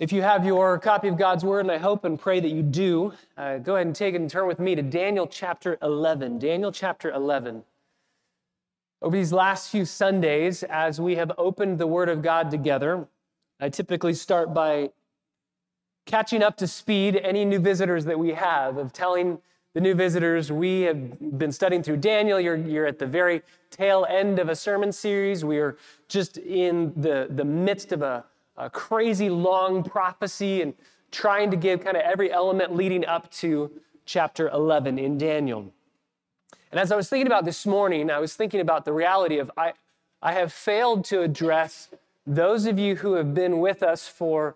If you have your copy of God's Word, and I hope and pray that you do, uh, go ahead and take it and turn with me to Daniel chapter 11. Daniel chapter 11. Over these last few Sundays, as we have opened the Word of God together, I typically start by catching up to speed any new visitors that we have, of telling the new visitors we have been studying through Daniel. You're, you're at the very tail end of a sermon series. We are just in the, the midst of a a crazy long prophecy and trying to give kind of every element leading up to chapter 11 in Daniel. And as I was thinking about this morning, I was thinking about the reality of I, I have failed to address those of you who have been with us for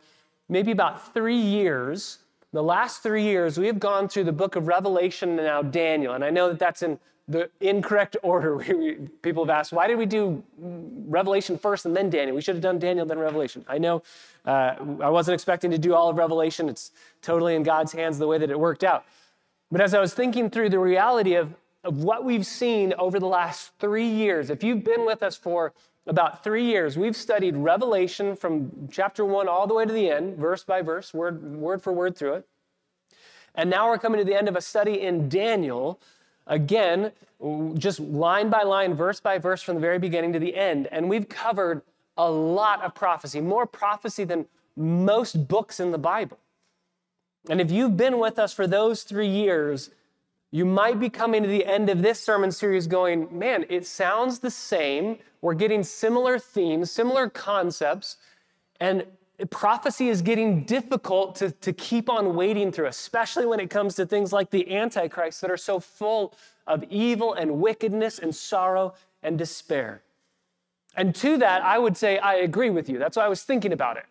maybe about three years. The last three years, we have gone through the book of Revelation and now Daniel. And I know that that's in the incorrect order. People have asked, why did we do Revelation first and then Daniel? We should have done Daniel, then Revelation. I know uh, I wasn't expecting to do all of Revelation. It's totally in God's hands the way that it worked out. But as I was thinking through the reality of, of what we've seen over the last three years, if you've been with us for about three years, we've studied Revelation from chapter one all the way to the end, verse by verse, word, word for word through it. And now we're coming to the end of a study in Daniel Again, just line by line, verse by verse from the very beginning to the end. And we've covered a lot of prophecy, more prophecy than most books in the Bible. And if you've been with us for those three years, you might be coming to the end of this sermon series going, man, it sounds the same. We're getting similar themes, similar concepts. And prophecy is getting difficult to, to keep on wading through, especially when it comes to things like the Antichrist that are so full of evil and wickedness and sorrow and despair. And to that, I would say I agree with you. That's why I was thinking about it.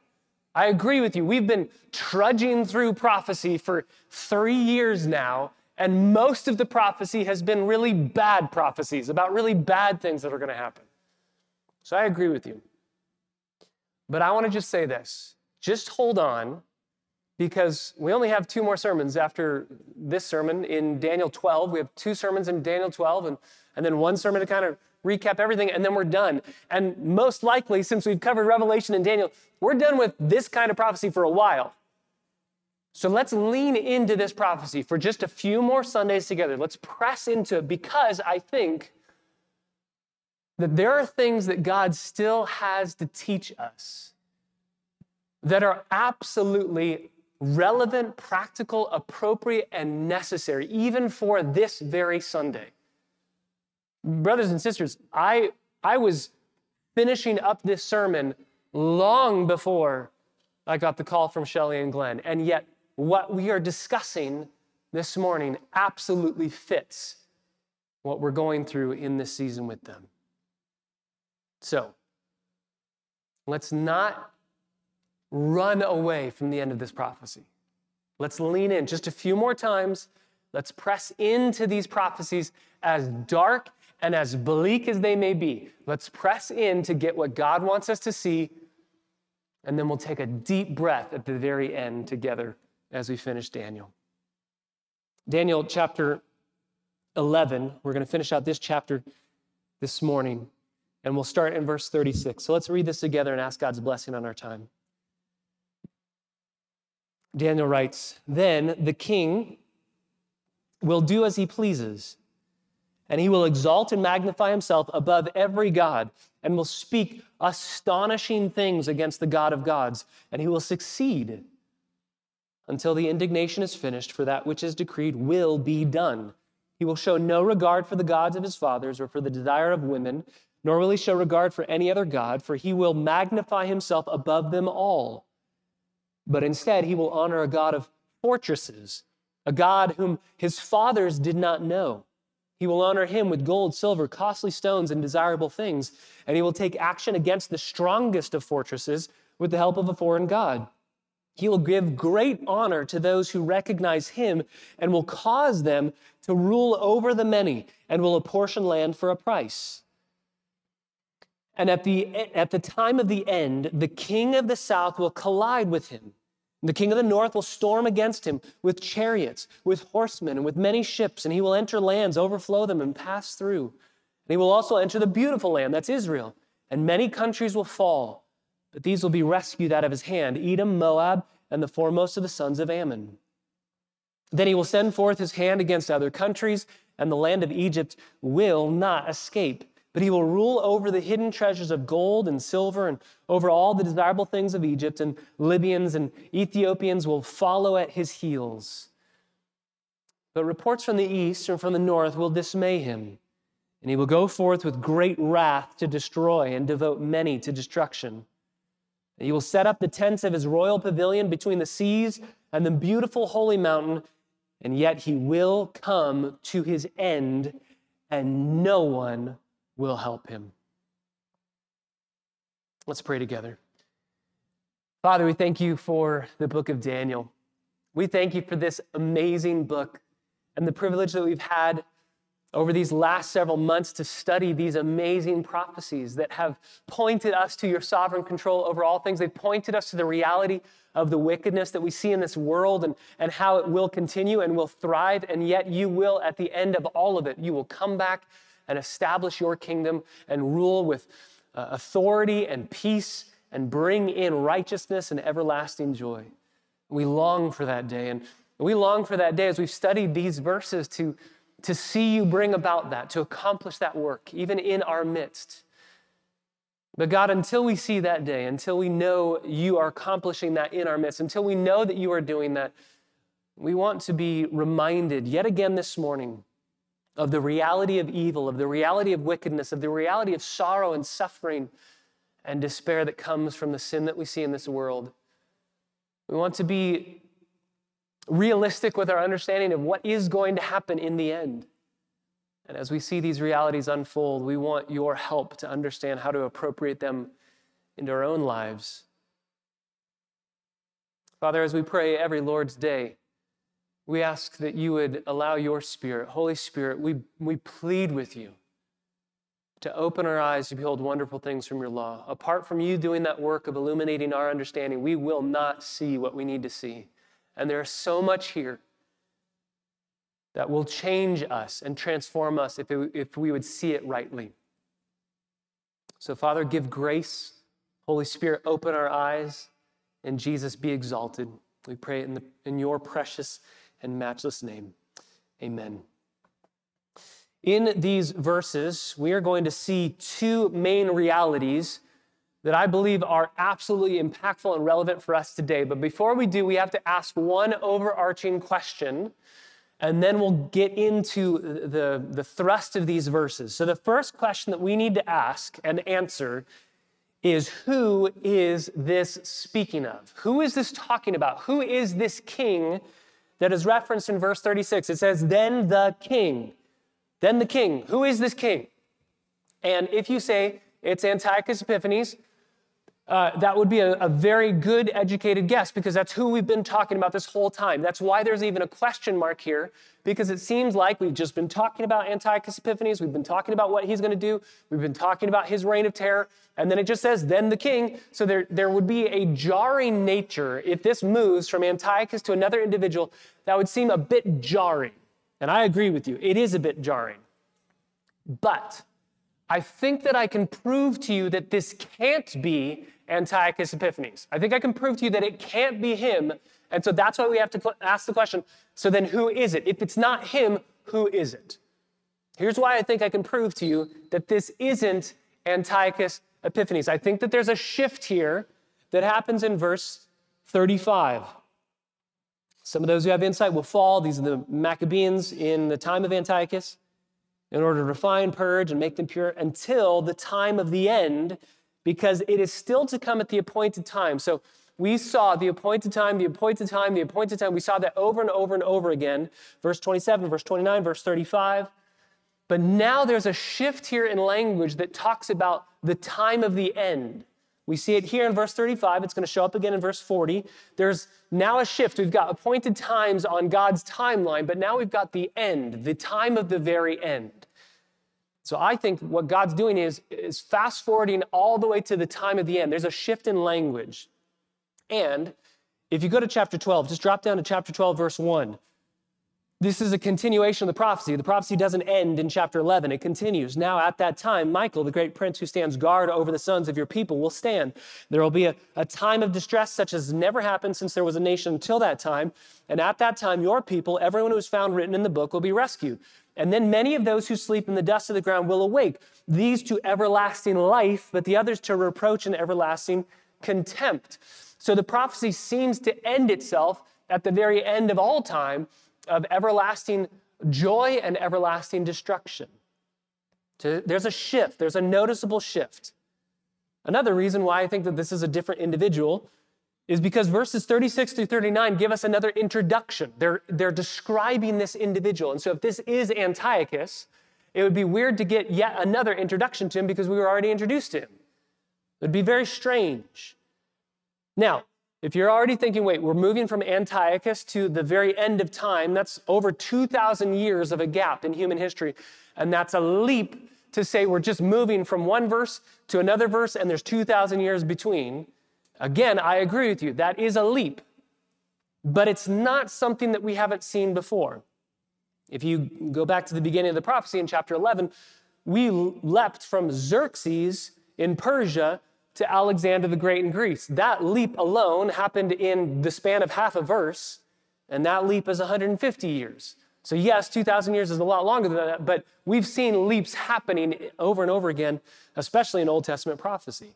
I agree with you. We've been trudging through prophecy for three years now, and most of the prophecy has been really bad prophecies about really bad things that are going to happen. So I agree with you. But I want to just say this just hold on because we only have two more sermons after this sermon in Daniel 12. We have two sermons in Daniel 12 and, and then one sermon to kind of recap everything, and then we're done. And most likely, since we've covered Revelation and Daniel, we're done with this kind of prophecy for a while. So let's lean into this prophecy for just a few more Sundays together. Let's press into it because I think that there are things that God still has to teach us that are absolutely relevant, practical, appropriate, and necessary, even for this very Sunday. Brothers and sisters, I, I was finishing up this sermon long before I got the call from Shelley and Glenn, and yet what we are discussing this morning absolutely fits what we're going through in this season with them. So, let's not run away from the end of this prophecy. Let's lean in just a few more times. Let's press into these prophecies as dark and as bleak as they may be. Let's press in to get what God wants us to see, and then we'll take a deep breath at the very end together as we finish Daniel. Daniel chapter 11, we're going to finish out this chapter this morning. And we'll start in verse 36. So let's read this together and ask God's blessing on our time. Daniel writes Then the king will do as he pleases, and he will exalt and magnify himself above every God, and will speak astonishing things against the God of gods, and he will succeed until the indignation is finished, for that which is decreed will be done. He will show no regard for the gods of his fathers or for the desire of women nor will he show regard for any other God, for he will magnify himself above them all. But instead, he will honor a God of fortresses, a God whom his fathers did not know. He will honor him with gold, silver, costly stones, and desirable things, and he will take action against the strongest of fortresses with the help of a foreign God. He will give great honor to those who recognize him and will cause them to rule over the many and will apportion land for a price. And at the, at the time of the end, the king of the south will collide with him. The king of the north will storm against him with chariots, with horsemen, and with many ships, and he will enter lands, overflow them, and pass through. And he will also enter the beautiful land, that's Israel, and many countries will fall. but these will be rescued out of his hand Edom, Moab, and the foremost of the sons of Ammon. Then he will send forth his hand against other countries, and the land of Egypt will not escape. But he will rule over the hidden treasures of gold and silver, and over all the desirable things of Egypt, and Libyans and Ethiopians will follow at his heels. But reports from the east and from the north will dismay him, and he will go forth with great wrath to destroy and devote many to destruction. He will set up the tents of his royal pavilion between the seas and the beautiful holy mountain, and yet he will come to his end, and no one will help him. Let's pray together. Father, we thank you for the book of Daniel. We thank you for this amazing book and the privilege that we've had over these last several months to study these amazing prophecies that have pointed us to your sovereign control over all things. They've pointed us to the reality of the wickedness that we see in this world and, and how it will continue and will thrive. And yet, you will, at the end of all of it, you will come back and establish your kingdom and rule with uh, authority and peace and bring in righteousness and everlasting joy. We long for that day. And we long for that day as we've studied these verses to to see you bring about that, to accomplish that work, even in our midst. But God, until we see that day, until we know you are accomplishing that in our midst, until we know that you are doing that, we want to be reminded yet again this morning of the reality of evil, of the reality of wickedness, of the reality of sorrow and suffering and despair that comes from the sin that we see in this world. We want to be realistic with our understanding of what is going to happen in the end. And as we see these realities unfold, we want your help to understand how to appropriate them into our own lives. Father, as we pray every Lord's Day, we ask that you would allow your Spirit, Holy Spirit, we, we plead with you to open our eyes to behold wonderful things from your law. Apart from you doing that work of illuminating our understanding, we will not see what we need to see. And there's so much here that will change us and transform us if, it, if we would see it rightly. So, Father, give grace. Holy Spirit, open our eyes, and Jesus be exalted. We pray in, the, in your precious and matchless name. Amen. In these verses, we are going to see two main realities that I believe are absolutely impactful and relevant for us today. But before we do, we have to ask one overarching question, and then we'll get into the, the thrust of these verses. So, the first question that we need to ask and answer is Who is this speaking of? Who is this talking about? Who is this king that is referenced in verse 36? It says, Then the king. Then the king. Who is this king? And if you say it's Antiochus Epiphanes, uh, that would be a, a, very good educated guess because that's who we've been talking about this whole time. That's why there's even a question mark here because it seems like we've just been talking about Antiochus Epiphanes. We've been talking about what he's going to do. We've been talking about his reign of terror. And then it just says, then the king. So there, there would be a jarring nature if this moves from Antiochus to another individual. That would seem a bit jarring. And I agree with you, it is a bit jarring. But I think that I can prove to you that this can't be Antiochus Epiphanes. I think I can prove to you that it can't be him. And so that's why we have to ask the question so then who is it? If it's not him, who is it? Here's why I think I can prove to you that this isn't Antiochus Epiphanes. I think that there's a shift here that happens in verse 35. Some of those who have insight will fall. These are the Maccabees in the time of Antiochus in order to refine, purge, and make them pure until the time of the end because it is still to come at the appointed time. So we saw the appointed time, the appointed time, the appointed time. We saw that over and over and over again. Verse 27, verse 29, verse 35. But now there's a shift here in language that talks about the time of the end. We see it here in verse 35. It's going to show up again in verse 40. There's now a shift. We've got appointed times on God's timeline, but now we've got the end, the time of the very end. So I think what God's doing is, is fast forwarding all the way to the time of the end. There's a shift in language. And if you go to chapter 12, just drop down to chapter 12, verse 1. this is a continuation of the prophecy. The prophecy doesn't end in chapter 11, it continues. Now, at that time, Michael, the great prince who stands guard over the sons of your people, will stand. There will be a, a time of distress such as never happened since there was a nation until that time. And at that time, your people, everyone who is found written in the book, will be rescued. And then many of those who sleep in the dust of the ground will awake, these to everlasting life, but the others to reproach and everlasting contempt. So the prophecy seems to end itself at the very end of all time of everlasting joy and everlasting destruction. There's a shift, there's a noticeable shift. Another reason why I think that this is a different individual is because verses 36 through 39 give us another introduction. They're, they're describing this individual. And so if this is Antiochus, it would be weird to get yet another introduction to him because we were already introduced to him. It would be very strange. Now, if you're already thinking, wait, we're moving from Antiochus to the very end of time, that's over 2,000 years of a gap in human history. And that's a leap to say we're just moving from one verse to another verse and there's 2,000 years between. Again, I agree with you. That is a leap, but it's not something that we haven't seen before. If you go back to the beginning of the prophecy in chapter 11, we leapt from Xerxes in Persia to Alexander the Great in Greece. That leap alone happened in the span of half a verse, and that leap is 150 years. So, yes, 2,000 years is a lot longer than that, but we've seen leaps happening over and over again, especially in Old Testament prophecy.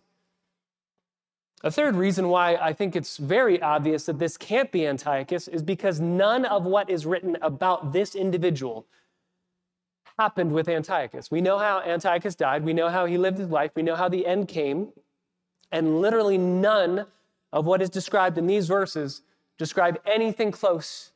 A third reason why I think it's very obvious that this can't be Antiochus is because none of what is written about this individual happened with Antiochus. We know how Antiochus died, we know how he lived his life, we know how the end came. And literally none of what is described in these verses describe anything close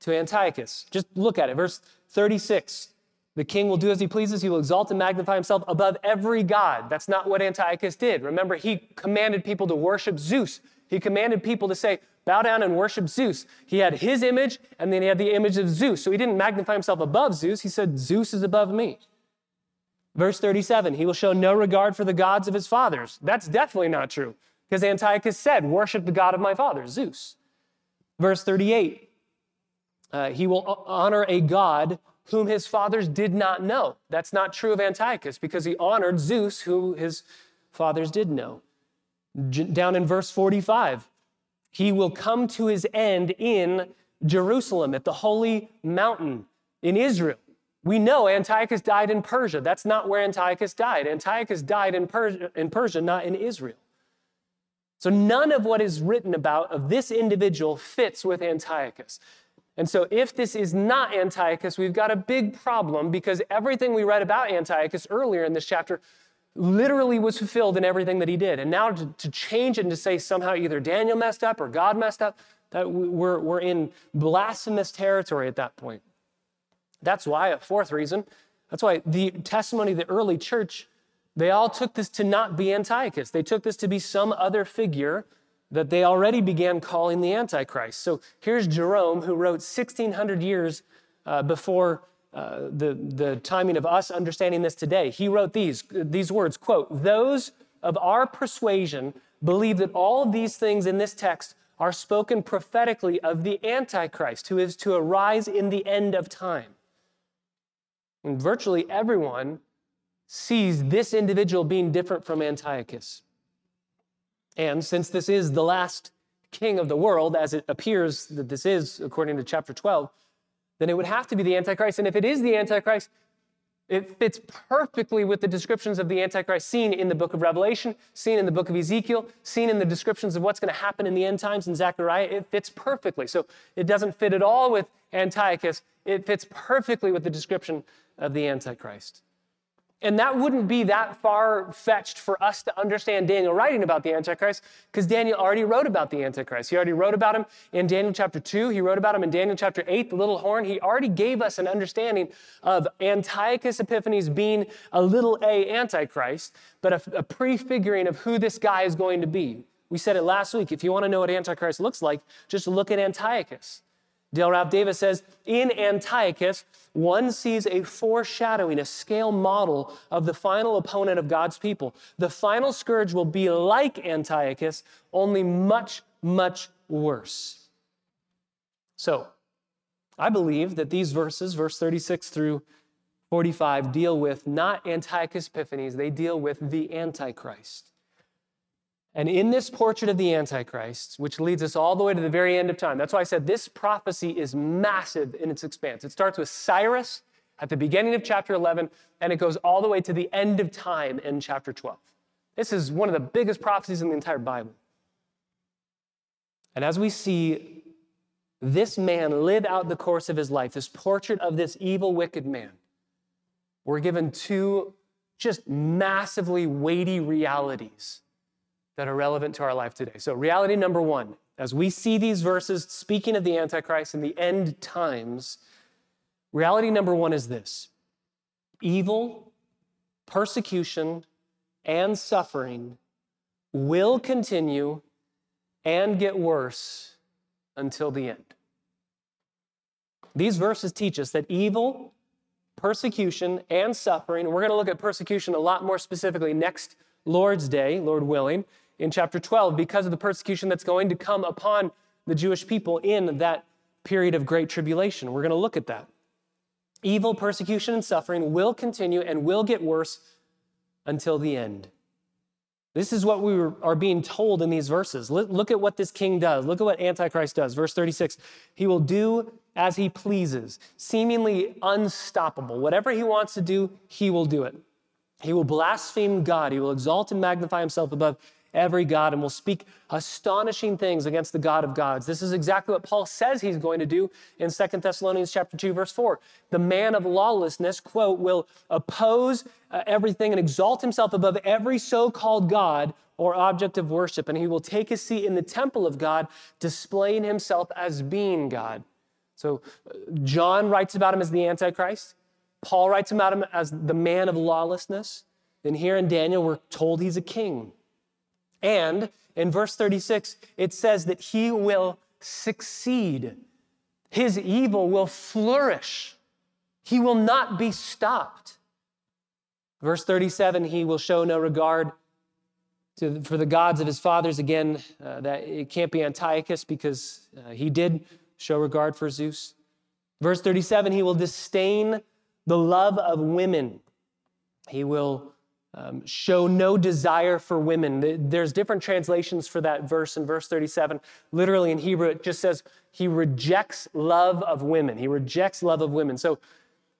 to Antiochus. Just look at it. Verse 36 The king will do as he pleases, he will exalt and magnify himself above every god. That's not what Antiochus did. Remember, he commanded people to worship Zeus. He commanded people to say, bow down and worship Zeus. He had his image, and then he had the image of Zeus. So he didn't magnify himself above Zeus. He said, Zeus is above me. Verse 37, he will show no regard for the gods of his fathers. That's definitely not true because Antiochus said, Worship the God of my fathers, Zeus. Verse 38, uh, he will honor a God whom his fathers did not know. That's not true of Antiochus because he honored Zeus, who his fathers did know. Down in verse 45, he will come to his end in Jerusalem at the holy mountain in Israel. We know Antiochus died in Persia. That's not where Antiochus died. Antiochus died in Persia, in Persia, not in Israel. So none of what is written about of this individual fits with Antiochus. And so if this is not Antiochus, we've got a big problem because everything we read about Antiochus earlier in this chapter literally was fulfilled in everything that he did. And now to, to change it and to say somehow either Daniel messed up or God messed up, that we're, we're in blasphemous territory at that point. That's why, a fourth reason, that's why the testimony of the early church, they all took this to not be Antiochus. They took this to be some other figure that they already began calling the Antichrist. So here's Jerome, who wrote 1600 years uh, before uh, the, the timing of us understanding this today. He wrote these, these words, quote, those of our persuasion believe that all of these things in this text are spoken prophetically of the Antichrist, who is to arise in the end of time. And virtually everyone sees this individual being different from Antiochus. And since this is the last king of the world, as it appears that this is, according to chapter 12, then it would have to be the Antichrist. And if it is the Antichrist, it fits perfectly with the descriptions of the Antichrist seen in the book of Revelation, seen in the book of Ezekiel, seen in the descriptions of what's going to happen in the end times in Zechariah. It fits perfectly. So it doesn't fit at all with Antiochus. It fits perfectly with the description of the Antichrist. And that wouldn't be that far fetched for us to understand Daniel writing about the Antichrist, because Daniel already wrote about the Antichrist. He already wrote about him in Daniel chapter 2. He wrote about him in Daniel chapter 8, the little horn. He already gave us an understanding of Antiochus Epiphanes being a little a Antichrist, but a, a prefiguring of who this guy is going to be. We said it last week. If you want to know what Antichrist looks like, just look at Antiochus. Dale Ralph Davis says, in Antiochus, one sees a foreshadowing, a scale model of the final opponent of God's people. The final scourge will be like Antiochus, only much, much worse. So, I believe that these verses, verse 36 through 45, deal with not Antiochus Epiphanes, they deal with the Antichrist. And in this portrait of the Antichrist, which leads us all the way to the very end of time, that's why I said this prophecy is massive in its expanse. It starts with Cyrus at the beginning of chapter 11, and it goes all the way to the end of time in chapter 12. This is one of the biggest prophecies in the entire Bible. And as we see this man live out the course of his life, this portrait of this evil, wicked man, we're given two just massively weighty realities that are relevant to our life today. So, reality number one, as we see these verses speaking of the Antichrist in the end times, reality number one is this evil, persecution, and suffering will continue and get worse until the end. These verses teach us that evil, persecution, and suffering, we're going to look at persecution a lot more specifically next Lord's Day, Lord willing, in chapter 12 because of the persecution that's going to come upon the Jewish people in that period of great tribulation. We're going to look at that. Evil, persecution, and suffering will continue and will get worse until the end. This is what we are being told in these verses. Look at what this king does. Look at what Antichrist does. Verse 36 He will do as he pleases, seemingly unstoppable. Whatever he wants to do, he will do it. He will blaspheme God. He will exalt and magnify himself above every God and will speak astonishing things against the God of gods. This is exactly what Paul says he's going to do in Second Thessalonians chapter 2 verse 4. The man of lawlessness, quote, will oppose uh, everything and exalt himself above every so-called God or object of worship and he will take his seat in the temple of God, displaying himself as being God. So uh, John writes about him as the antichrist. Paul writes about him as the man of lawlessness. And here in Daniel, we're told he's a king. And in verse 36, it says that he will succeed. His evil will flourish. He will not be stopped. Verse 37, he will show no regard to, for the gods of his fathers. Again, uh, that it can't be Antiochus because uh, he did show regard for Zeus. Verse 37, he will disdain the love of women. He will um, show no desire for women. There's different translations for that verse in verse 37. Literally in Hebrew, it just says he rejects love of women. He rejects love of women. So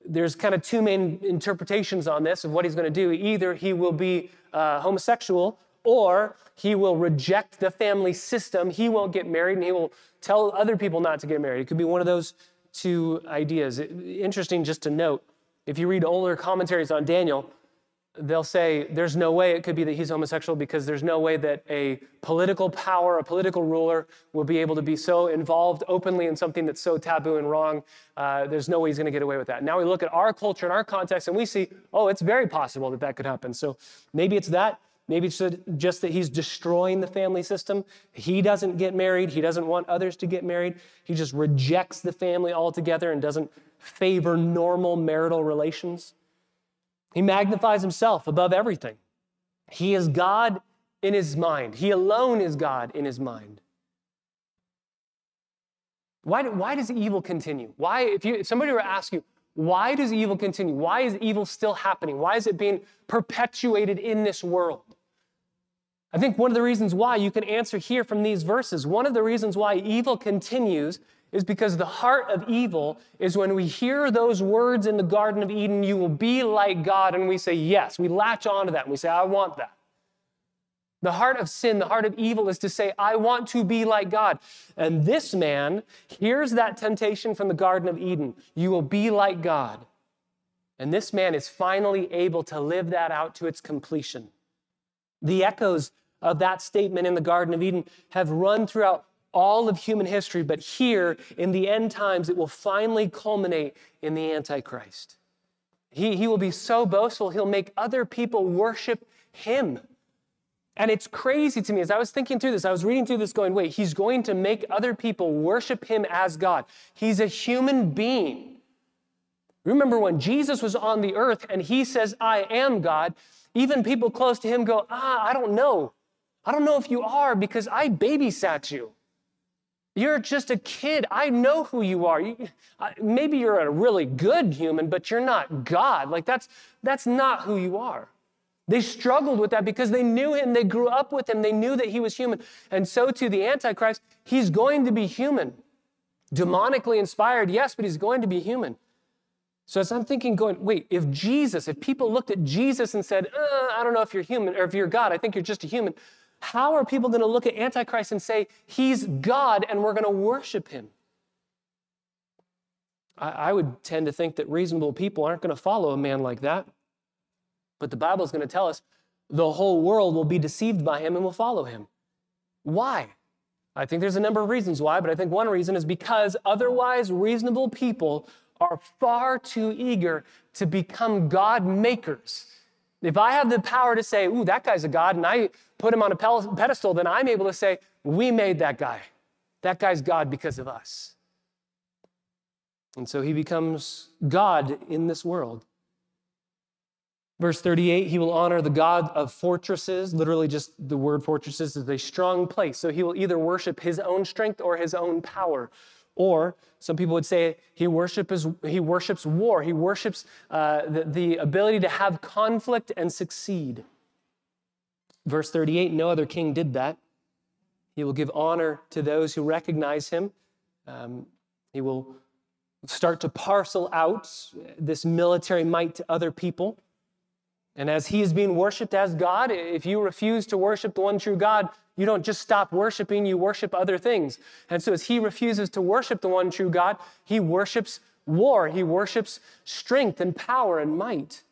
there's kind of two main interpretations on this of what he's going to do. Either he will be uh, homosexual or he will reject the family system. He won't get married and he will tell other people not to get married. It could be one of those two ideas. Interesting just to note, if you read older commentaries on Daniel, they'll say there's no way it could be that he's homosexual because there's no way that a political power, a political ruler, will be able to be so involved openly in something that's so taboo and wrong. Uh, there's no way he's going to get away with that. Now we look at our culture and our context and we see, oh, it's very possible that that could happen. So maybe it's that. Maybe it's just that he's destroying the family system. He doesn't get married. He doesn't want others to get married. He just rejects the family altogether and doesn't favor normal marital relations. He magnifies himself above everything. He is God in his mind. He alone is God in his mind. Why, why does evil continue? Why, if, you, if somebody were to ask you, why does evil continue? Why is evil still happening? Why is it being perpetuated in this world? I think one of the reasons why you can answer here from these verses, one of the reasons why evil continues is because the heart of evil is when we hear those words in the Garden of Eden, you will be like God, and we say, yes, we latch onto that and we say, I want that. The heart of sin, the heart of evil is to say, I want to be like God. And this man hears that temptation from the Garden of Eden you will be like God. And this man is finally able to live that out to its completion. The echoes of that statement in the Garden of Eden have run throughout all of human history, but here in the end times, it will finally culminate in the Antichrist. He, he will be so boastful, he'll make other people worship him. And it's crazy to me as I was thinking through this, I was reading through this going, wait, he's going to make other people worship him as God. He's a human being. Remember when Jesus was on the earth and he says, I am God, even people close to him go, ah, I don't know. I don't know if you are because I babysat you. You're just a kid. I know who you are. You, maybe you're a really good human, but you're not God. Like that's that's not who you are. They struggled with that because they knew him, they grew up with him, they knew that he was human. And so to the Antichrist, he's going to be human. Demonically inspired, yes, but he's going to be human. So as I'm thinking, going, wait, if Jesus, if people looked at Jesus and said, uh, I don't know if you're human or if you're God, I think you're just a human, how are people going to look at Antichrist and say, he's God and we're going to worship him? I, I would tend to think that reasonable people aren't going to follow a man like that. But the Bible is going to tell us the whole world will be deceived by him and will follow him. Why? I think there's a number of reasons why, but I think one reason is because otherwise reasonable people are far too eager to become God makers. If I have the power to say, ooh, that guy's a God, and I put him on a pedestal, then I'm able to say, we made that guy. That guy's God because of us. And so he becomes God in this world. Verse 38, he will honor the God of fortresses. Literally, just the word fortresses is a strong place. So he will either worship his own strength or his own power. Or some people would say he, worships, he worships war. He worships uh, the, the ability to have conflict and succeed. Verse 38 no other king did that. He will give honor to those who recognize him. Um, he will start to parcel out this military might to other people. And as he is being worshiped as God, if you refuse to worship the one true God, you don't just stop worshiping, you worship other things. And so, as he refuses to worship the one true God, he worships war, he worships strength and power and might.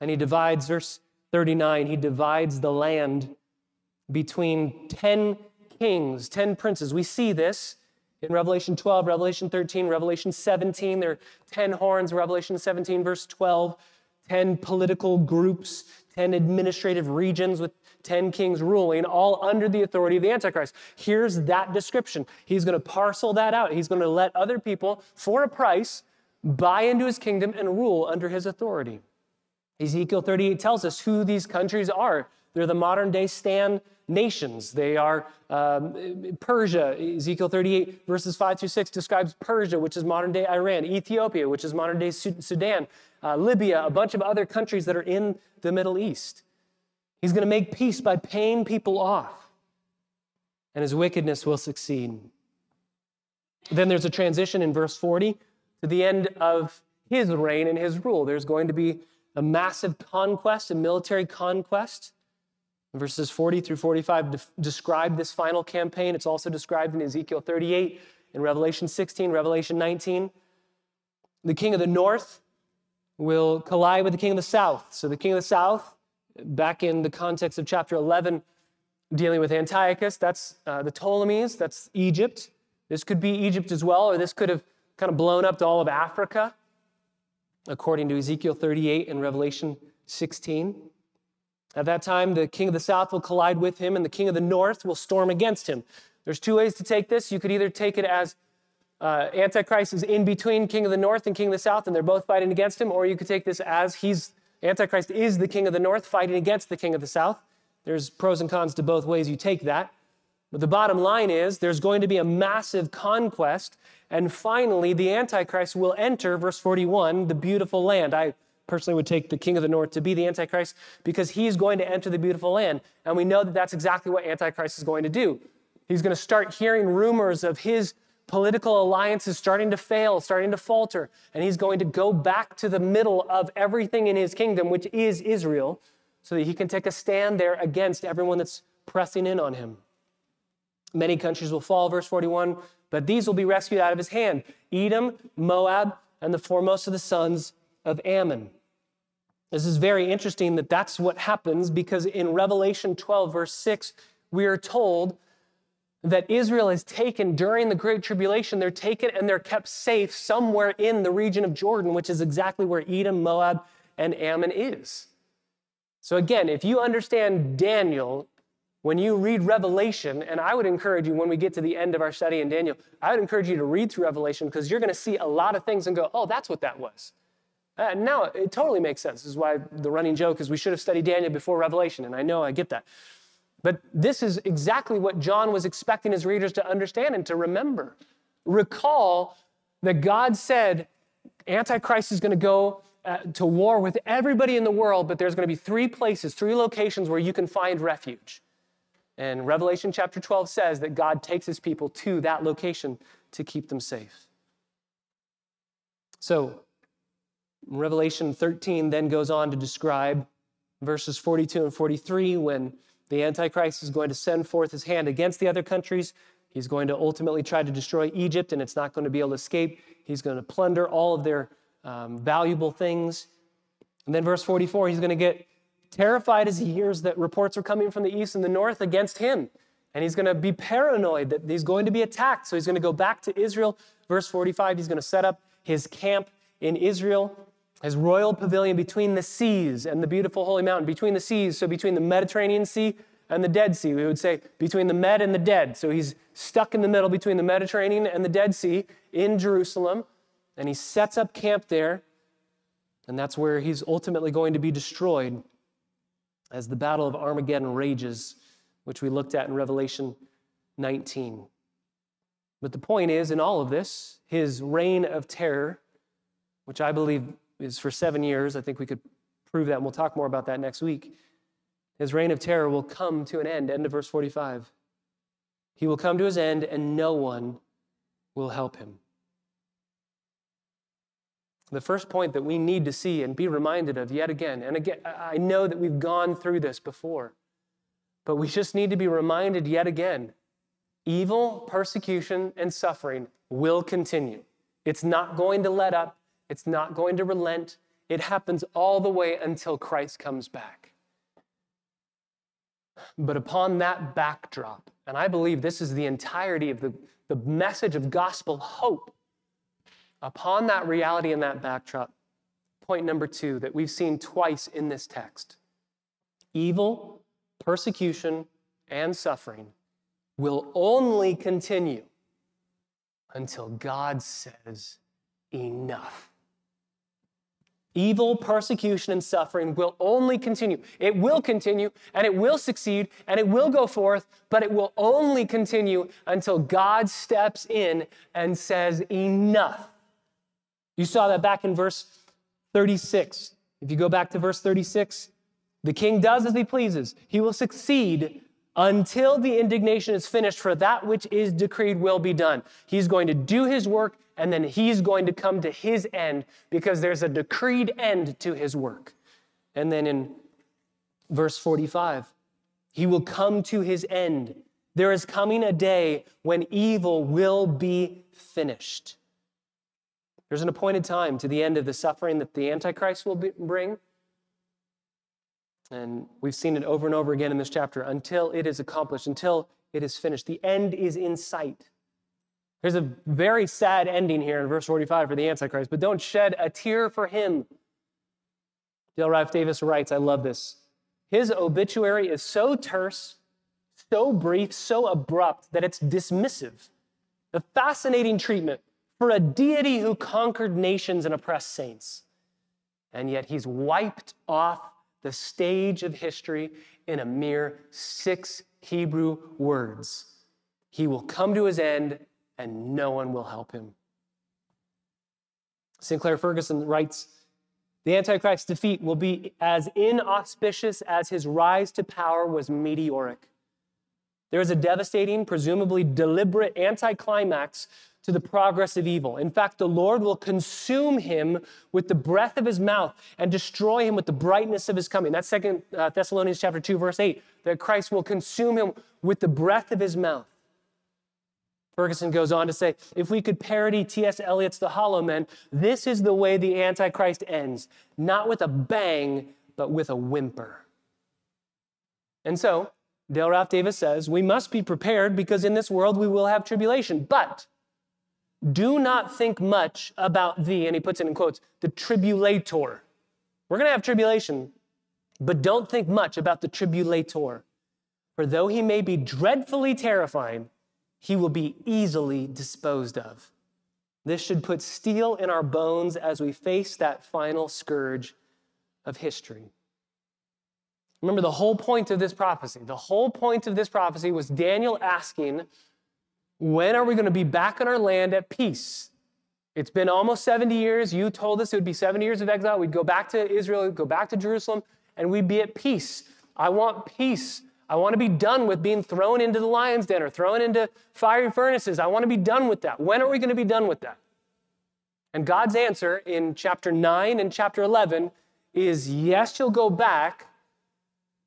And he divides, verse 39, he divides the land between 10 kings, 10 princes. We see this in Revelation 12, Revelation 13, Revelation 17. There are 10 horns, Revelation 17, verse 12. 10 political groups, 10 administrative regions with 10 kings ruling, all under the authority of the Antichrist. Here's that description. He's going to parcel that out. He's going to let other people, for a price, buy into his kingdom and rule under his authority. Ezekiel 38 tells us who these countries are. They're the modern day Stan nations. They are um, Persia. Ezekiel 38, verses 5 through 6 describes Persia, which is modern day Iran, Ethiopia, which is modern day Sudan, uh, Libya, a bunch of other countries that are in the Middle East. He's going to make peace by paying people off, and his wickedness will succeed. Then there's a transition in verse 40 to the end of his reign and his rule. There's going to be a massive conquest, a military conquest. Verses 40 through 45 de- describe this final campaign. It's also described in Ezekiel 38, in Revelation 16, Revelation 19. The king of the north will collide with the king of the south. So, the king of the south, back in the context of chapter 11, dealing with Antiochus, that's uh, the Ptolemies, that's Egypt. This could be Egypt as well, or this could have kind of blown up to all of Africa, according to Ezekiel 38 and Revelation 16. At that time, the king of the south will collide with him, and the king of the north will storm against him. There's two ways to take this. You could either take it as uh, Antichrist is in between king of the north and king of the south, and they're both fighting against him, or you could take this as he's Antichrist is the king of the north fighting against the king of the south. There's pros and cons to both ways you take that. But the bottom line is there's going to be a massive conquest, and finally the Antichrist will enter, verse 41, the beautiful land. I personally would take the king of the north to be the Antichrist because he's going to enter the beautiful land. And we know that that's exactly what Antichrist is going to do. He's going to start hearing rumors of his political alliance is starting to fail, starting to falter, and he's going to go back to the middle of everything in his kingdom, which is Israel, so that he can take a stand there against everyone that's pressing in on him. Many countries will fall, verse 41, but these will be rescued out of his hand Edom, Moab, and the foremost of the sons of Ammon. This is very interesting that that's what happens because in Revelation 12, verse 6, we are told that Israel is taken during the Great Tribulation. They're taken and they're kept safe somewhere in the region of Jordan, which is exactly where Edom, Moab, and Ammon is. So, again, if you understand Daniel, when you read Revelation, and I would encourage you when we get to the end of our study in Daniel, I would encourage you to read through Revelation because you're going to see a lot of things and go, oh, that's what that was. Uh, now, it totally makes sense. This is why the running joke is we should have studied Daniel before Revelation, and I know I get that. But this is exactly what John was expecting his readers to understand and to remember. Recall that God said Antichrist is going to go uh, to war with everybody in the world, but there's going to be three places, three locations where you can find refuge. And Revelation chapter 12 says that God takes his people to that location to keep them safe. So, Revelation 13 then goes on to describe verses 42 and 43 when the Antichrist is going to send forth his hand against the other countries. He's going to ultimately try to destroy Egypt, and it's not going to be able to escape. He's going to plunder all of their um, valuable things. And then, verse 44, he's going to get terrified as he hears that reports are coming from the east and the north against him. And he's going to be paranoid that he's going to be attacked. So he's going to go back to Israel. Verse 45, he's going to set up his camp in Israel, his royal pavilion between the seas and the beautiful holy mountain. Between the seas, so between the Mediterranean Sea and the Dead Sea. We would say between the Med and the Dead. So he's stuck in the middle between the Mediterranean and the Dead Sea in Jerusalem. And he sets up camp there. And that's where he's ultimately going to be destroyed as the battle of Armageddon rages, which we looked at in Revelation 19. But the point is, in all of this, his reign of terror, which I believe is for seven years, I think we could prove that, and we'll talk more about that next week. His reign of terror will come to an end. End of verse 45. He will come to his end, and no one will help him. The first point that we need to see and be reminded of yet again, and again, I know that we've gone through this before, but we just need to be reminded yet again evil, persecution, and suffering will continue. It's not going to let up, it's not going to relent. It happens all the way until Christ comes back. But upon that backdrop, and I believe this is the entirety of the, the message of gospel hope Upon that reality and that backdrop, point number two that we've seen twice in this text evil, persecution, and suffering will only continue until God says, enough. Evil, persecution, and suffering will only continue. It will continue and it will succeed and it will go forth, but it will only continue until God steps in and says, Enough. You saw that back in verse 36. If you go back to verse 36, the king does as he pleases. He will succeed until the indignation is finished, for that which is decreed will be done. He's going to do his work, and then he's going to come to his end because there's a decreed end to his work. And then in verse 45, he will come to his end. There is coming a day when evil will be finished. There's an appointed time to the end of the suffering that the Antichrist will be, bring. And we've seen it over and over again in this chapter until it is accomplished, until it is finished. The end is in sight. There's a very sad ending here in verse 45 for the Antichrist, but don't shed a tear for him. Dale Ralph Davis writes, I love this. His obituary is so terse, so brief, so abrupt that it's dismissive. A fascinating treatment for a deity who conquered nations and oppressed saints. And yet he's wiped off the stage of history in a mere six Hebrew words. He will come to his end and no one will help him. Sinclair Ferguson writes The Antichrist's defeat will be as inauspicious as his rise to power was meteoric. There is a devastating, presumably deliberate anticlimax to the progress of evil. In fact, the Lord will consume him with the breath of his mouth and destroy him with the brightness of his coming. That's Second uh, Thessalonians chapter 2 verse 8, that Christ will consume him with the breath of his mouth. Ferguson goes on to say, if we could parody T.S. Eliot's The Hollow Men, this is the way the Antichrist ends, not with a bang, but with a whimper. And so, Dale Ralph Davis says, we must be prepared because in this world we will have tribulation. But do not think much about thee, and he puts it in quotes, the tribulator. We're going to have tribulation, but don't think much about the tribulator. For though he may be dreadfully terrifying, he will be easily disposed of. This should put steel in our bones as we face that final scourge of history. Remember, the whole point of this prophecy, the whole point of this prophecy was Daniel asking, when are we going to be back in our land at peace? It's been almost 70 years. You told us it would be 70 years of exile. We'd go back to Israel, go back to Jerusalem, and we'd be at peace. I want peace. I want to be done with being thrown into the lion's den or thrown into fiery furnaces. I want to be done with that. When are we going to be done with that? And God's answer in chapter 9 and chapter 11 is yes, you'll go back,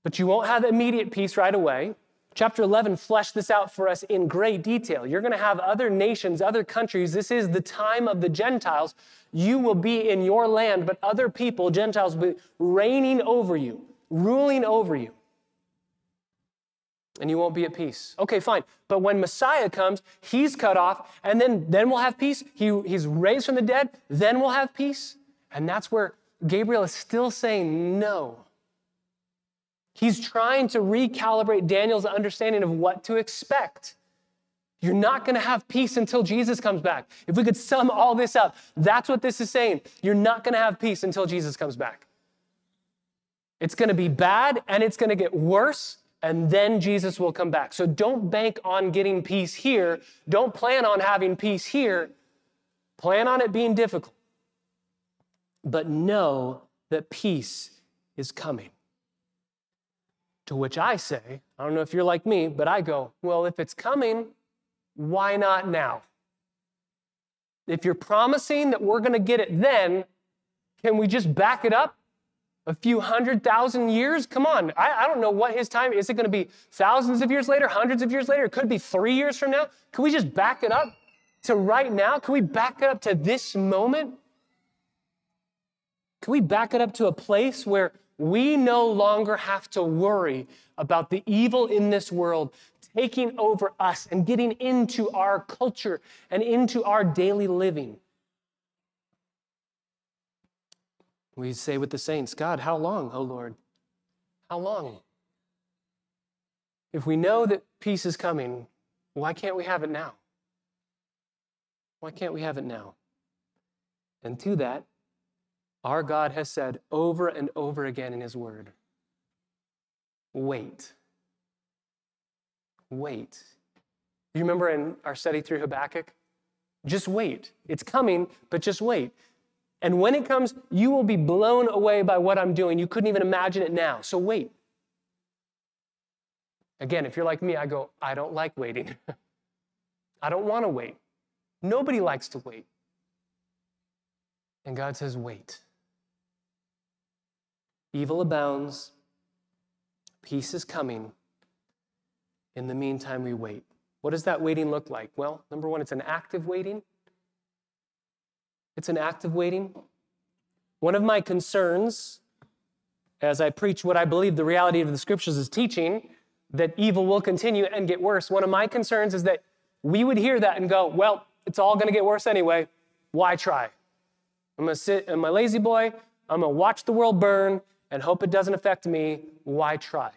but you won't have immediate peace right away. Chapter 11 fleshed this out for us in great detail. You're going to have other nations, other countries. This is the time of the Gentiles. You will be in your land, but other people, Gentiles, will be reigning over you, ruling over you. And you won't be at peace. Okay, fine. But when Messiah comes, he's cut off, and then, then we'll have peace. He, he's raised from the dead, then we'll have peace. And that's where Gabriel is still saying no. He's trying to recalibrate Daniel's understanding of what to expect. You're not going to have peace until Jesus comes back. If we could sum all this up, that's what this is saying. You're not going to have peace until Jesus comes back. It's going to be bad and it's going to get worse, and then Jesus will come back. So don't bank on getting peace here. Don't plan on having peace here. Plan on it being difficult. But know that peace is coming. To which I say, I don't know if you're like me, but I go, well, if it's coming, why not now? If you're promising that we're going to get it then, can we just back it up a few hundred thousand years? Come on. I, I don't know what his time is. It going to be thousands of years later, hundreds of years later? It could be three years from now. Can we just back it up to right now? Can we back it up to this moment? Can we back it up to a place where we no longer have to worry about the evil in this world taking over us and getting into our culture and into our daily living. We say with the saints, God, how long, O Lord? How long? If we know that peace is coming, why can't we have it now? Why can't we have it now? And to that, our God has said over and over again in His Word wait. Wait. You remember in our study through Habakkuk? Just wait. It's coming, but just wait. And when it comes, you will be blown away by what I'm doing. You couldn't even imagine it now. So wait. Again, if you're like me, I go, I don't like waiting. I don't want to wait. Nobody likes to wait. And God says, wait. Evil abounds, peace is coming. In the meantime, we wait. What does that waiting look like? Well, number one, it's an active waiting. It's an act of waiting. One of my concerns as I preach what I believe the reality of the scriptures is teaching, that evil will continue and get worse, one of my concerns is that we would hear that and go, well, it's all going to get worse anyway. Why try? I'm going to sit in my lazy boy. I'm going to watch the world burn and hope it doesn't affect me, why try?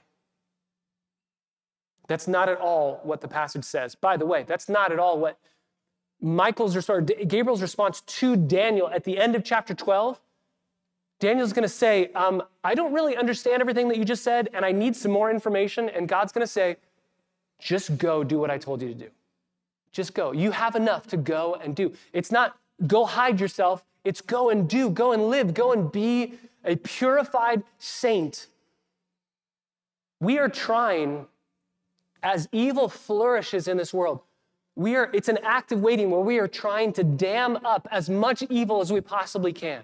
That's not at all what the passage says. By the way, that's not at all what Michael's response, Gabriel's response to Daniel at the end of chapter 12. Daniel's going to say, um, I don't really understand everything that you just said, and I need some more information. And God's going to say, just go do what I told you to do. Just go. You have enough to go and do. It's not go hide yourself, it's go and do, go and live, go and be a purified saint. We are trying, as evil flourishes in this world, we are, it's an active waiting where we are trying to dam up as much evil as we possibly can.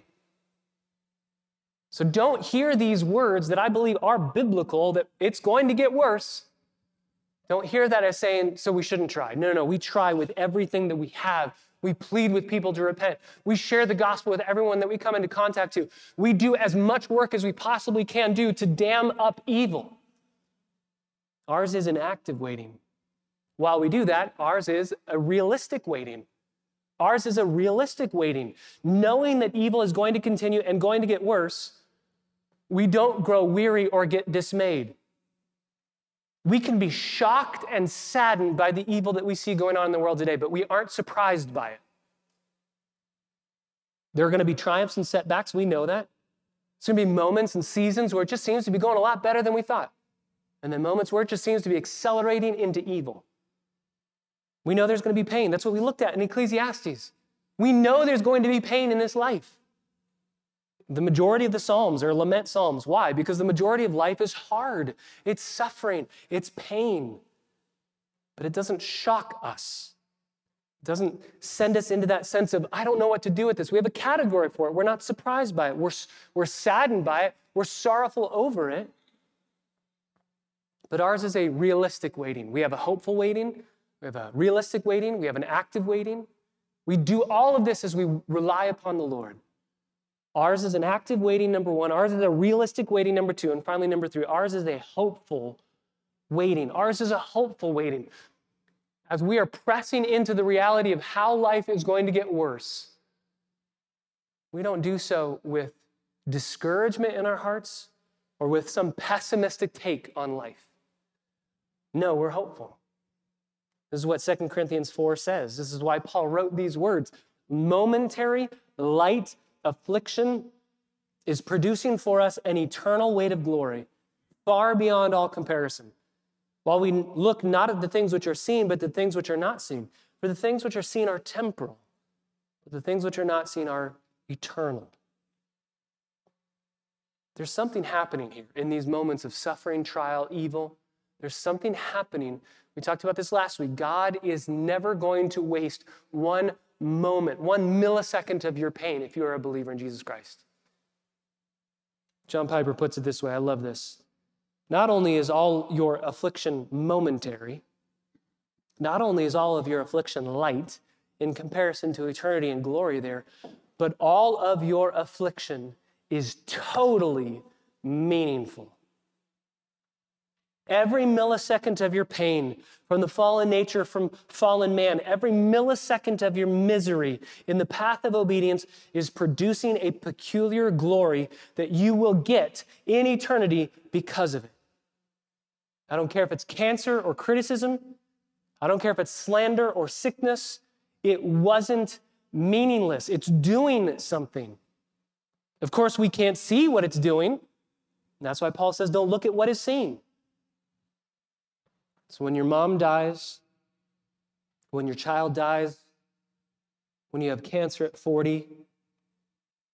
So don't hear these words that I believe are biblical, that it's going to get worse. Don't hear that as saying, so we shouldn't try. No, no, no. We try with everything that we have we plead with people to repent. We share the gospel with everyone that we come into contact to. We do as much work as we possibly can do to dam up evil. Ours is an active waiting. While we do that, ours is a realistic waiting. Ours is a realistic waiting. Knowing that evil is going to continue and going to get worse, we don't grow weary or get dismayed. We can be shocked and saddened by the evil that we see going on in the world today, but we aren't surprised by it. There are going to be triumphs and setbacks, we know that. There's going to be moments and seasons where it just seems to be going a lot better than we thought. And then moments where it just seems to be accelerating into evil. We know there's going to be pain. That's what we looked at in Ecclesiastes. We know there's going to be pain in this life. The majority of the Psalms are lament Psalms. Why? Because the majority of life is hard, it's suffering, it's pain. But it doesn't shock us. It doesn't send us into that sense of, I don't know what to do with this. We have a category for it. We're not surprised by it. We're, we're saddened by it. We're sorrowful over it. But ours is a realistic waiting. We have a hopeful waiting. We have a realistic waiting. We have an active waiting. We do all of this as we rely upon the Lord. Ours is an active waiting, number one. Ours is a realistic waiting, number two. And finally, number three, ours is a hopeful waiting. Ours is a hopeful waiting. As we are pressing into the reality of how life is going to get worse, we don't do so with discouragement in our hearts or with some pessimistic take on life. No, we're hopeful. This is what 2 Corinthians 4 says. This is why Paul wrote these words momentary, light affliction is producing for us an eternal weight of glory, far beyond all comparison. While we look not at the things which are seen, but the things which are not seen. For the things which are seen are temporal, but the things which are not seen are eternal. There's something happening here in these moments of suffering, trial, evil. There's something happening. We talked about this last week. God is never going to waste one moment, one millisecond of your pain if you are a believer in Jesus Christ. John Piper puts it this way I love this. Not only is all your affliction momentary, not only is all of your affliction light in comparison to eternity and glory there, but all of your affliction is totally meaningful. Every millisecond of your pain from the fallen nature, from fallen man, every millisecond of your misery in the path of obedience is producing a peculiar glory that you will get in eternity because of it. I don't care if it's cancer or criticism, I don't care if it's slander or sickness, it wasn't meaningless. It's doing something. Of course, we can't see what it's doing. That's why Paul says, don't look at what is seen. So when your mom dies, when your child dies, when you have cancer at 40,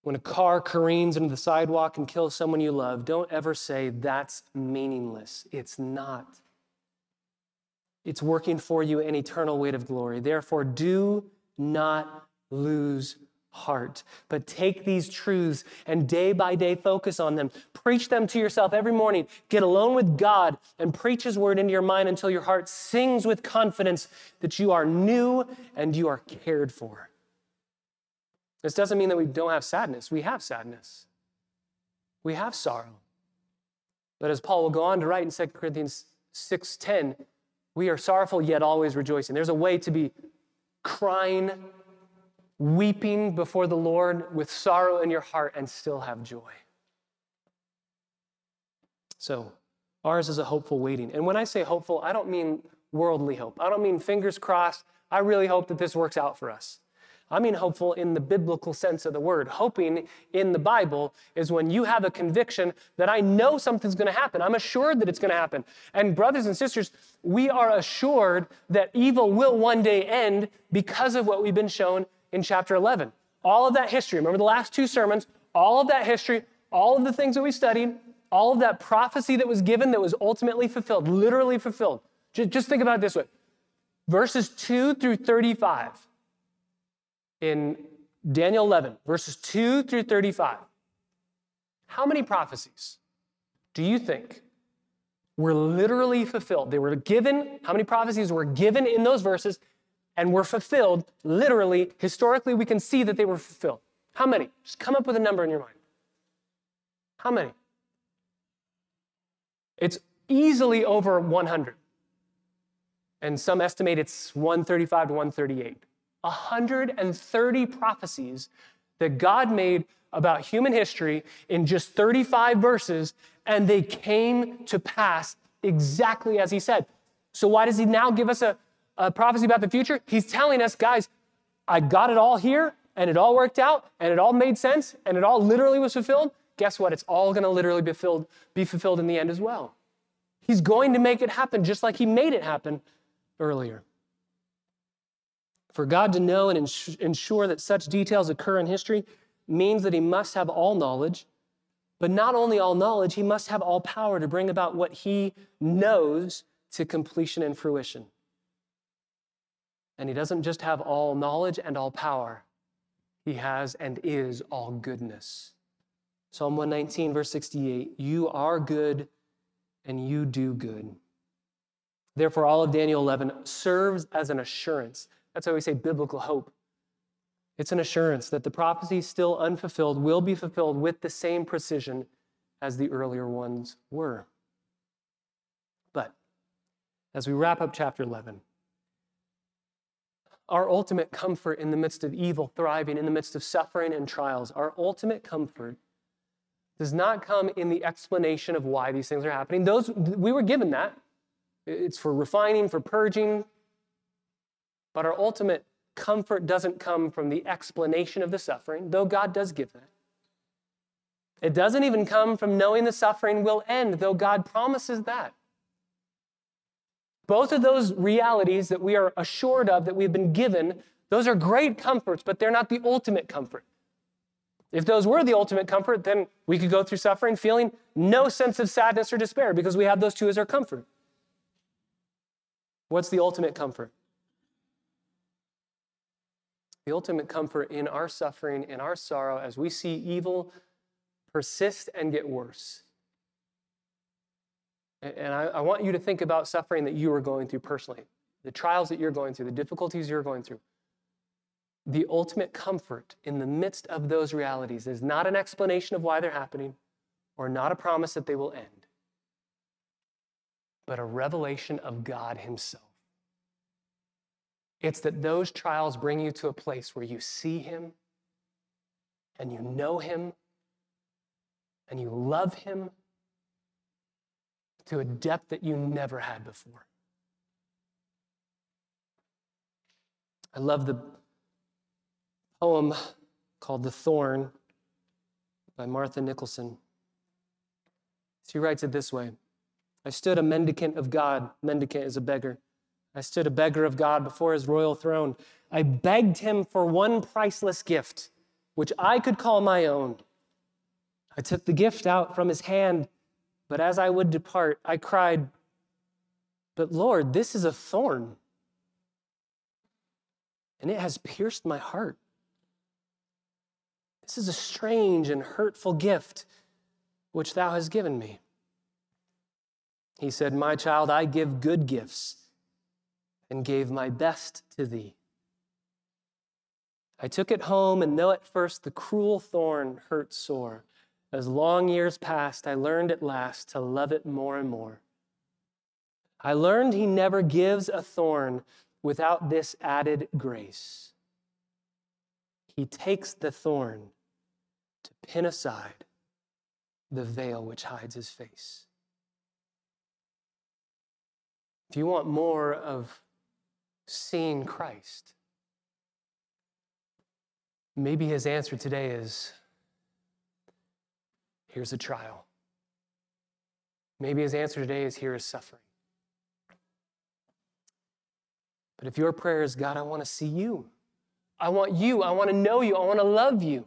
when a car careens into the sidewalk and kills someone you love, don't ever say that's meaningless. It's not. It's working for you an eternal weight of glory. Therefore, do not lose heart. But take these truths and day by day focus on them. Preach them to yourself every morning. Get alone with God and preach His word into your mind until your heart sings with confidence that you are new and you are cared for. This doesn't mean that we don't have sadness. We have sadness, we have sorrow. But as Paul will go on to write in 2 Corinthians 6:10, we are sorrowful yet always rejoicing. There's a way to be crying weeping before the Lord with sorrow in your heart and still have joy. So, ours is a hopeful waiting. And when I say hopeful, I don't mean worldly hope. I don't mean fingers crossed. I really hope that this works out for us. I mean hopeful in the biblical sense of the word. Hoping in the Bible is when you have a conviction that I know something's going to happen. I'm assured that it's going to happen. And brothers and sisters, we are assured that evil will one day end because of what we've been shown in chapter 11. All of that history, remember the last two sermons, all of that history, all of the things that we studied, all of that prophecy that was given that was ultimately fulfilled, literally fulfilled. Just think about it this way verses 2 through 35 in Daniel 11, verses 2 through 35. How many prophecies do you think were literally fulfilled? They were given, how many prophecies were given in those verses and were fulfilled literally, historically, we can see that they were fulfilled. How many? Just come up with a number in your mind. How many? It's easily over 100. And some estimate it's 135 to 138. 130 prophecies that God made about human history in just 35 verses, and they came to pass exactly as He said. So, why does He now give us a, a prophecy about the future, he's telling us, guys, I got it all here and it all worked out and it all made sense and it all literally was fulfilled. guess what? It's all going to literally be, filled, be fulfilled in the end as well. He's going to make it happen just like he made it happen earlier. For God to know and ensure that such details occur in history means that he must have all knowledge, but not only all knowledge, he must have all power to bring about what he knows to completion and fruition. And he doesn't just have all knowledge and all power, he has and is all goodness. Psalm 119, verse 68 You are good and you do good. Therefore, all of Daniel 11 serves as an assurance. That's why we say biblical hope. It's an assurance that the prophecy still unfulfilled will be fulfilled with the same precision as the earlier ones were. But as we wrap up chapter 11, our ultimate comfort in the midst of evil thriving, in the midst of suffering and trials, our ultimate comfort does not come in the explanation of why these things are happening. Those we were given that. It's for refining, for purging. But our ultimate comfort doesn't come from the explanation of the suffering, though God does give that. It doesn't even come from knowing the suffering will end, though God promises that. Both of those realities that we are assured of, that we've been given, those are great comforts, but they're not the ultimate comfort. If those were the ultimate comfort, then we could go through suffering feeling no sense of sadness or despair because we have those two as our comfort. What's the ultimate comfort? The ultimate comfort in our suffering, in our sorrow, as we see evil persist and get worse, and I, I, want you to think about suffering that you are going through personally, the trials that you're going through, the difficulties you're going through. The ultimate comfort in the midst of those realities is not an explanation of why they're happening or not a promise that they will end, but a revelation of God Himself. It's that those trials bring you to a place where you see Him and you know Him and you love Him to a depth that you never had before. I love the poem called The Thorn by Martha Nicholson. She writes it this way I stood a mendicant of God. Mendicant is a beggar. I stood a beggar of God before his royal throne. I begged him for one priceless gift, which I could call my own. I took the gift out from his hand but as I would depart, I cried, But Lord, this is a thorn, and it has pierced my heart. This is a strange and hurtful gift which thou hast given me. He said, My child, I give good gifts and gave my best to thee. I took it home, and though at first the cruel thorn hurt sore, as long years passed, I learned at last to love it more and more. I learned he never gives a thorn without this added grace. He takes the thorn to pin aside the veil which hides his face. If you want more of seeing Christ, maybe his answer today is here's a trial. Maybe his answer today is here is suffering. But if your prayer is, God, I want to see you, I want you, I want to know you, I want to love you,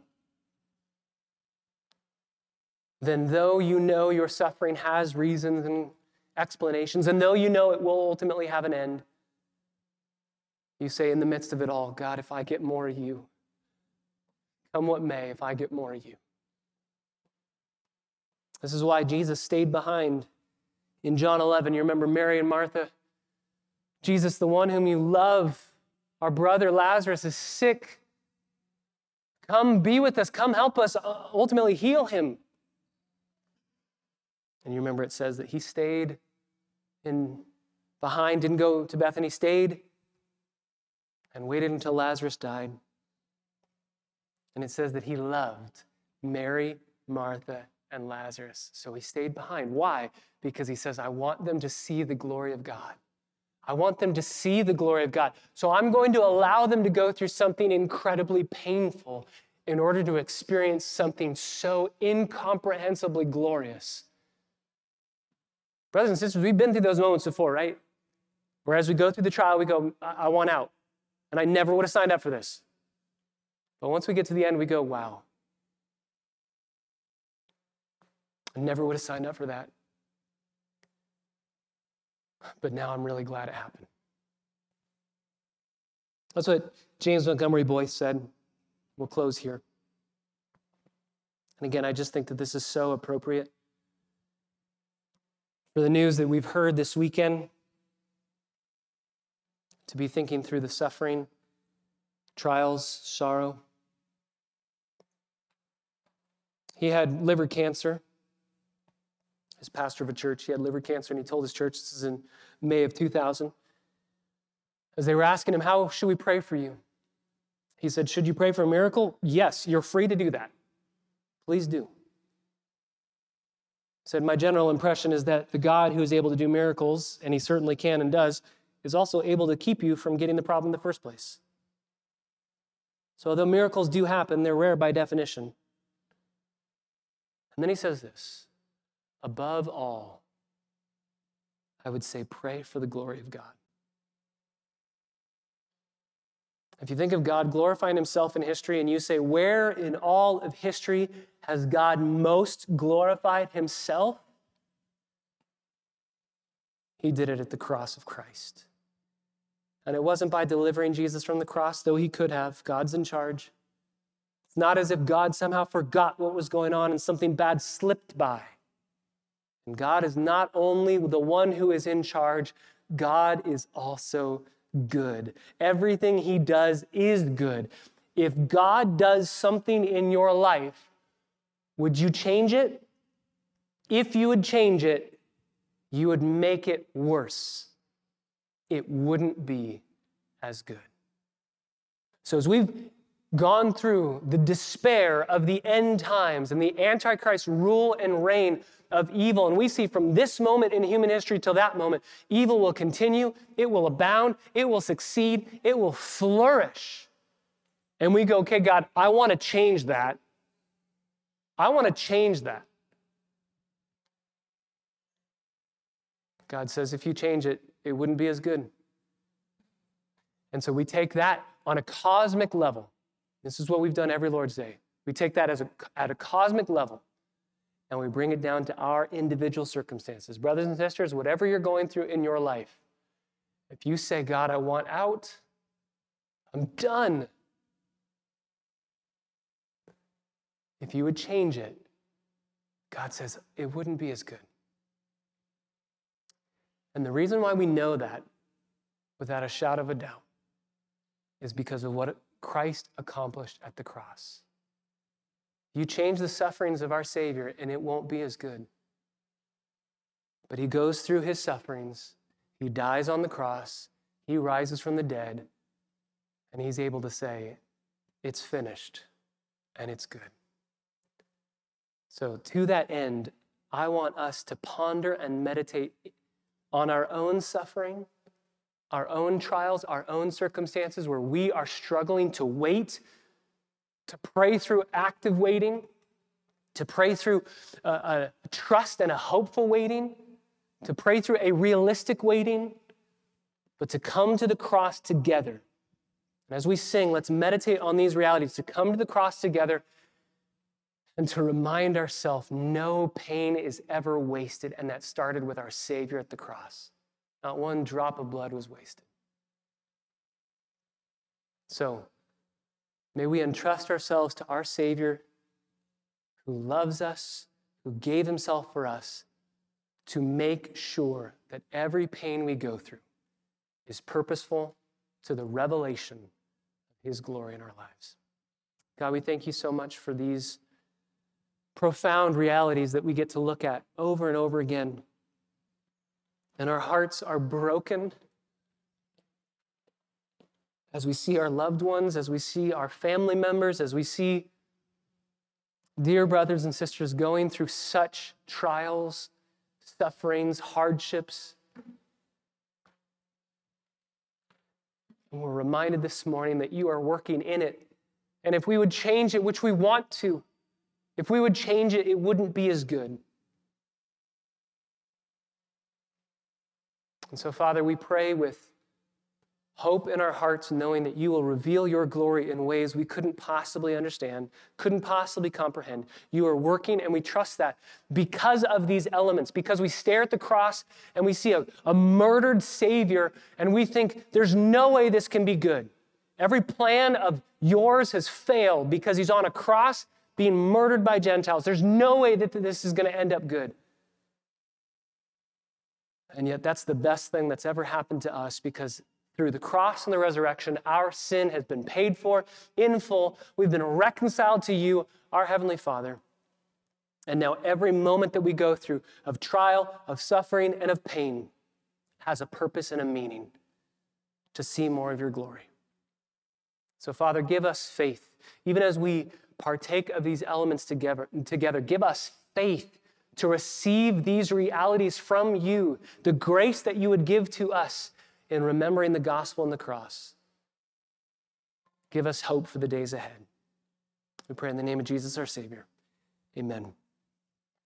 then though you know your suffering has reasons and explanations, and though you know it will ultimately have an end, you say in the midst of it all, God, if I get more of you, come what may, if I get more of you. This is why Jesus stayed behind in John 11. You remember Mary and Martha? Jesus, the one whom you love, our brother Lazarus is sick. Come be with us. Come help us uh, ultimately heal him. And you remember it says that he stayed in behind, didn't go to Bethany, stayed and waited until Lazarus died. And it says that he loved Mary, Martha, and Lazarus. So he stayed behind. Why? Because he says, I want them to see the glory of God. I want them to see the glory of God. So I'm going to allow them to go through something incredibly painful in order to experience something so incomprehensibly glorious. Brothers and sisters, we've been through those moments before, right? Where as we go through the trial, we go, I, I want out. And I never would have signed up for this. But once we get to the end, we go, wow. I never would have signed up for that. But now I'm really glad it happened. That's what James Montgomery Boice said. We'll close here. And again, I just think that this is so appropriate for the news that we've heard this weekend, to be thinking through the suffering, trials, sorrow. He had liver cancer. As pastor of a church, he had liver cancer, and he told his church, this is in May of 2000, as they were asking him, How should we pray for you? He said, Should you pray for a miracle? Yes, you're free to do that. Please do He said, My general impression is that the God who is able to do miracles, and he certainly can and does, is also able to keep you from getting the problem in the first place. So, although miracles do happen, they're rare by definition. And then he says this above all, I would say, pray for the glory of God. If you think of God glorifying himself in history and you say, Where in all of history has God most glorified himself? He did it at the cross of Christ. And it wasn't by delivering Jesus from the cross, though he could have. God's in charge. It's not as if God somehow forgot what was going on and something bad slipped by. And God is not only the one who is in charge, God is also good. Everything he does is good. If God does something in your life, would you change it? If you would change it, you would make it worse. It wouldn't be as good. So, as we've gone through the despair of the end times and the Antichrist rule and reign of evil, and we see from this moment in human history till that moment, evil will continue, it will abound, it will succeed, it will flourish. And we go, okay, God, I want to change that. I want to change that. God says, if you change it, it wouldn't be as good. And so we take that on a cosmic level. This is what we've done every Lord's Day. We take that as a, at a cosmic level and we bring it down to our individual circumstances. Brothers and sisters, whatever you're going through in your life, if you say, God, I want out, I'm done. If you would change it, God says it wouldn't be as good. And the reason why we know that without a shadow of a doubt is because of what Christ accomplished at the cross. You change the sufferings of our Savior, and it won't be as good. But he goes through his sufferings, he dies on the cross, he rises from the dead, and he's able to say, It's finished, and it's good. So, to that end, I want us to ponder and meditate on our own suffering, our own trials, our own circumstances where we are struggling to wait to pray through active waiting, to pray through a, a trust and a hopeful waiting, to pray through a realistic waiting, but to come to the cross together. And as we sing, let's meditate on these realities to come to the cross together and to remind ourselves no pain is ever wasted, and that started with our Savior at the cross. Not one drop of blood was wasted. So, May we entrust ourselves to our Savior who loves us, who gave himself for us, to make sure that every pain we go through is purposeful to the revelation of his glory in our lives. God, we thank you so much for these profound realities that we get to look at over and over again. And our hearts are broken as we see our loved ones, as we see our family members, as we see dear brothers and sisters going through such trials, sufferings, hardships. And we're reminded this morning that you are working in it And if we would change it, which we want to, if we would change it, it wouldn't be as good. And so, Father, we pray with hope in our hearts, knowing that you will reveal your glory in ways we couldn't possibly understand, couldn't possibly comprehend. You are working, and we trust that because of these elements, because we stare at the cross and we see a, a murdered Savior, and we think there's no way this can be good. Every plan of yours has failed because he's on a cross being murdered by Gentiles. There's no way that this is going to end up good. And yet, that's the best thing that's ever happened to us because through the cross and the resurrection, our sin has been paid for in full. We've been reconciled to you, our Heavenly Father. And now, every moment that we go through of trial, of suffering, and of pain has a purpose and a meaning to see more of your glory. So, Father, give us faith. Even as we partake of these elements together, together give us faith to receive these realities from you, the grace that you would give to us in remembering the gospel and the cross. Give us hope for the days ahead. We pray in the name of Jesus, our Savior. Amen.